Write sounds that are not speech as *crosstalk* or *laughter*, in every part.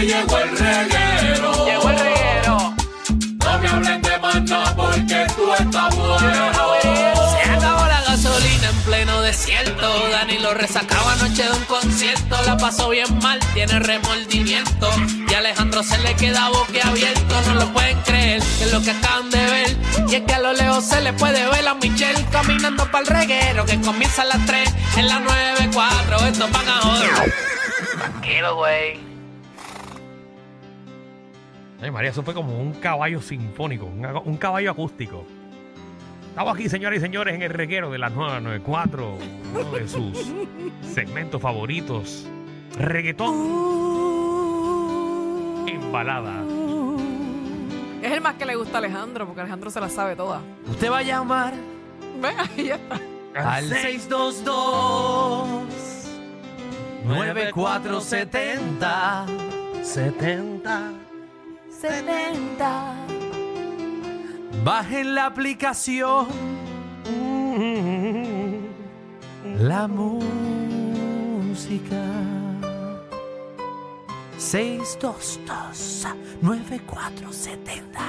que llegó el reguero. Llegó el reguero. No me hablen de más nada porque tú estás bueno. Se acabó la gasolina en pleno desierto. Dani lo resacaba anoche de un concierto. La pasó bien mal, tiene remordimiento. Y a Alejandro se le queda boquiabierto. No lo pueden creer, que es lo que acaban de ver. Y es que a lo lejos se le puede ver a Michelle caminando para el reguero. Que comienza a las 3 en las 9.4. Estos van a joder. Tranquilo, güey. Ay, María, eso fue como un caballo sinfónico, un, un caballo acústico. Estamos aquí, señoras y señores, en el reguero de las 994, uno de sus segmentos favoritos, reggaetón en balada. Es el más que le gusta a Alejandro, porque Alejandro se la sabe toda. Usted va a llamar Ven, ahí ya está. al 622 9470 70. 70. Bajen la aplicación La música 622 9470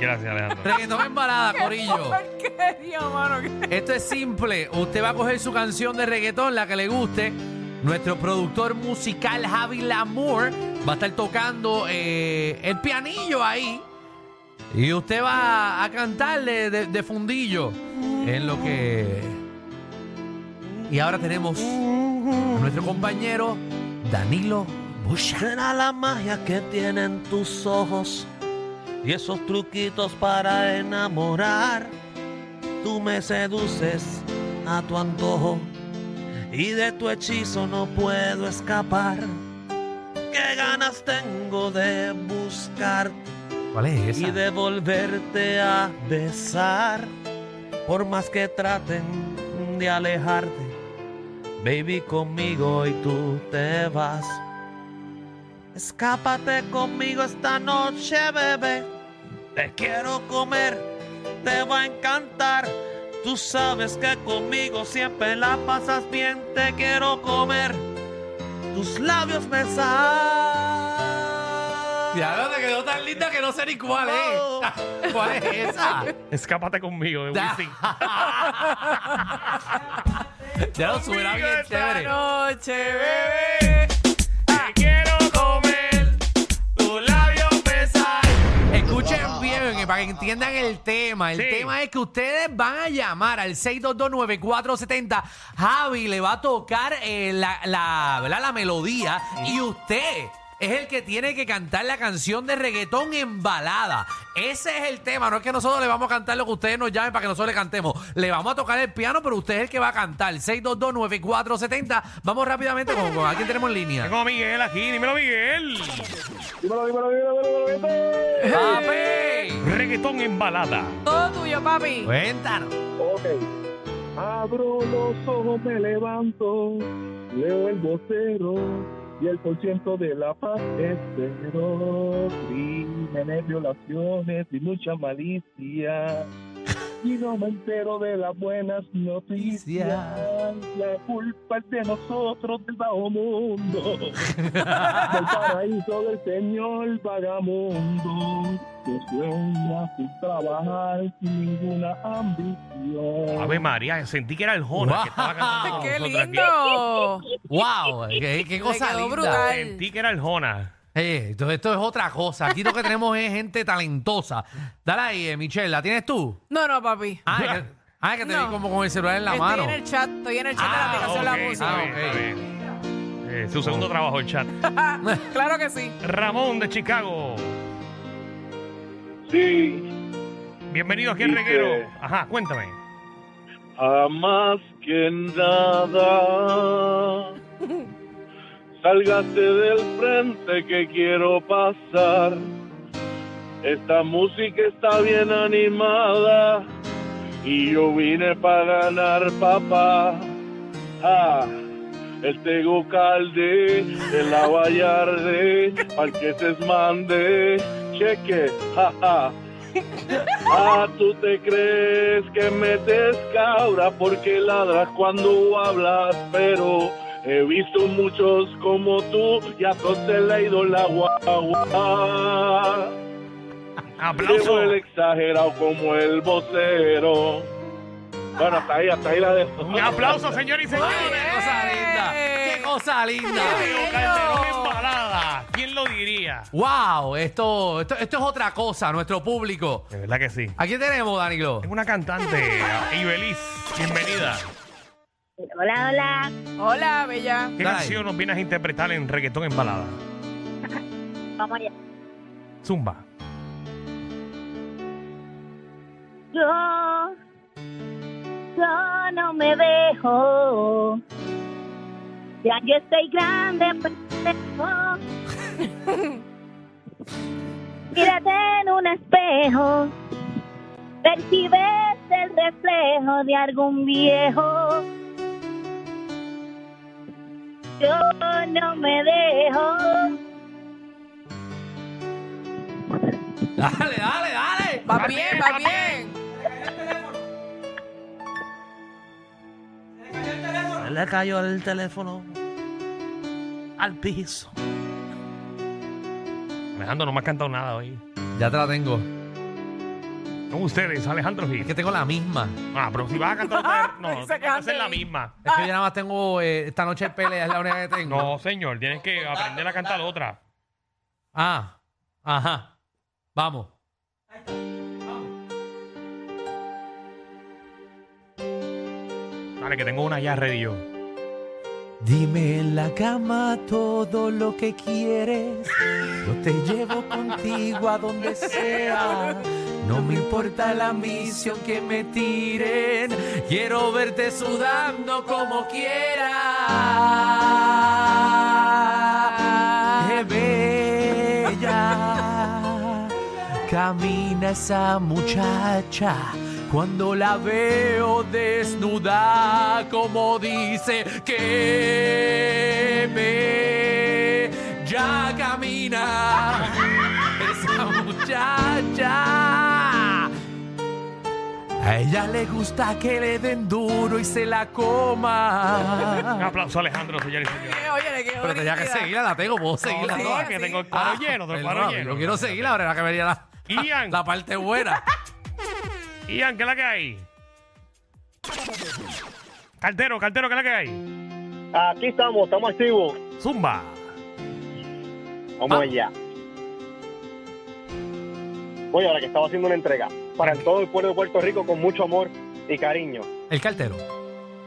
Gracias, Alejandro. Reggaetón en balada, Corillo. Porquería, mano. Esto es simple. Usted va a coger su canción de reggaetón, la que le guste. Nuestro productor musical Javi Lamour va a estar tocando eh, el pianillo ahí. Y usted va a cantarle de, fundillo en lo que... Y ahora tenemos a nuestro compañero Danilo Busha. Será la magia que tienen tus ojos y esos truquitos para enamorar. Tú me seduces a tu antojo y de tu hechizo no puedo escapar. Qué ganas tengo de buscarte ¿Cuál es y de volverte a besar. Por más que traten de alejarte, baby, conmigo y tú te vas. Escápate conmigo esta noche, bebé. Te quiero comer, te va a encantar. Tú sabes que conmigo siempre la pasas bien. Te quiero comer, tus labios besar. Ya te quedó tan linda que no sé ni cuál Oh. es. *laughs* ¿Cuál es esa? Escápate conmigo de Ya. Wisin. *laughs* Ya lo suena bien chévere. Noche, bebé. Entiendan el tema. El Sí. tema es que ustedes van a llamar al 6229470. Javi le va a tocar eh, la, la, ¿verdad? la melodía y usted es el que tiene que cantar la canción de reggaetón en balada. Ese es el tema. No es que nosotros le vamos a cantar lo que ustedes nos llamen para que nosotros le cantemos. Le vamos a tocar el piano, pero usted es el que va a cantar. 6229470. Vamos rápidamente con, con tenemos en línea. Tengo a Miguel aquí, dímelo Miguel. Dímelo, dímelo, dímelo, dímelo, dímelo. ¡Papi! Reggaetón en balada. Todo tuyo, papi. Cuéntanos. Ok. Abro los ojos, me levanto, leo el vocero y el por ciento de la paz es cero. Crímenes, violaciones y mucha malicia. Y no me entero de las buenas noticias. La culpa es de nosotros del bajo mundo. *laughs* del paraíso del Señor vagamundo. Que sueña sin trabajar, sin ninguna ambición. Ave María, sentí que era el Jona Wow. que estaba cantando *laughs* ¡Qué lindo! ¡Wow! ¡Qué, qué cosa linda! brutal. Sentí que era el Jona. Eh, esto, esto es otra cosa. Aquí lo que tenemos es gente talentosa. Dale ahí, eh, Michelle, ¿la tienes tú? No, no, papi. Ah, es que, ah, es que te No. vi como con el celular en la estoy mano. en el chat, estoy en el chat Ah, de la aplicación ok, La Música. está bien, ok. está bien. Eh, su segundo trabajo, el chat. *laughs* claro que sí. Ramón de Chicago. Sí, Bienvenido aquí al Dice- reguero. Ajá, cuéntame. a más que nada. *laughs* Sálgate del frente que quiero pasar. Esta música está bien animada y yo vine para ganar, papá. Ah, el Tego Calde, el Aguayarde, al que se mande, cheque, jaja. *laughs* Ah, tú te crees que metes cabra porque ladras cuando hablas, pero He visto muchos como tú y a todos se le ha ido la guagua. *laughs* Aplauso. El exagerado como el vocero. Bueno, hasta ahí, hasta ahí la dejo. Un aplauso, señores y señores. ¡Qué cosa linda! ¡Qué cosa linda! Leo Calderón en balada. ¿Quién lo diría? ¡Wow! Esto, esto, esto es otra cosa, nuestro público. De verdad que sí. ¿A quién tenemos, Danilo? Es una cantante, Ibeliz. Bienvenida. Hola, hola. Hola, bella. ¿Qué Dale. canción nos vienes a interpretar en reggaetón en balada? *laughs* Vamos allá. Zumba. Yo, yo no me dejo. Ya yo estoy grande, pendejo. *laughs* Mírate en un espejo. Ves el reflejo de algún viejo. Yo no me dejo. Dale, dale, dale. Va bien, va bien. Se le cayó el teléfono al piso. Alejandro, no me has cantado nada hoy. Ya te la tengo. Con ustedes, Alejandro Es Gil. que tengo la misma. Ah, pero si vas a cantar otra vez, *laughs* no, Dice tienes que que hacer la misma. Es que yo nada más tengo eh, esta noche de pelea, es la única que tengo. No, señor, tienes que aprender a cantar otra. Ah, ajá. Vamos. Dale, que tengo una ya ready yo. Dime en la cama todo lo que quieres. Yo te llevo contigo a donde sea. No me importa la misión que me tiren. Quiero verte sudando como quieras. Qué bella. Camina esa muchacha. Cuando la veo desnuda, como dice que me ya camina esa muchacha. A ella le gusta que le den duro y se la Un coma. aplauso, Alejandro, señores y señores. Oye, Pero tenía que seguirla, la tengo, puedo seguirla. No, toda. que tengo el cuadro Ah, lleno, tengo el cuadro perdóname, lleno. Yo quiero seguirla, ahora era que venía la, Ian. la parte buena. Ian, ¿qué es la que hay? Cartero, cartero, ¿qué es la que hay? Aquí estamos, estamos activos. Zumba. Vamos Ah. allá. Oye, ahora que estaba haciendo una entrega para todo el pueblo de Puerto Rico con mucho amor y cariño. El cartero.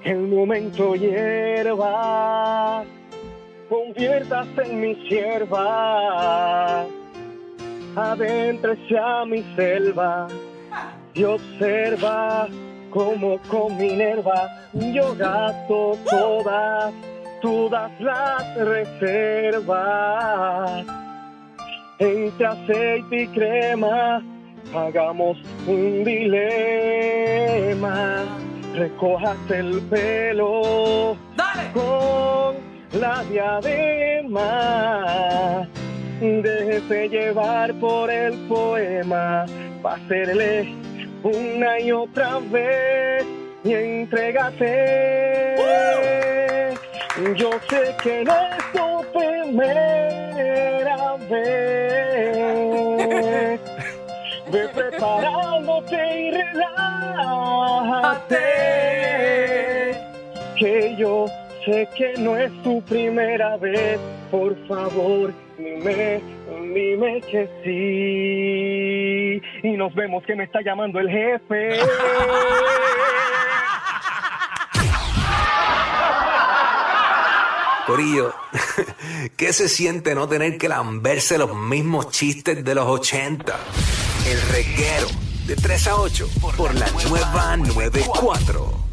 El momento hierba, conviértase en mi sierva, adéntrese a mi selva y observa como con Minerva yo gasto todas, todas las reservas. Entre aceite y crema, hagamos un dilema. Recójase el pelo ¡Dale! con la diadema. Déjese llevar por el poema, para hacerle una y otra vez y entrégate. Yo sé que no es tu primera vez. Ve preparándote y relájate. Que yo sé que no es tu primera vez. Por favor, dime, dime que sí. Y nos vemos que me está llamando el jefe. *laughs* Corillo, *laughs* ¿qué se siente no tener que lamberse los mismos chistes de los 80? El reguero de 3 a 8 por la nueva 94.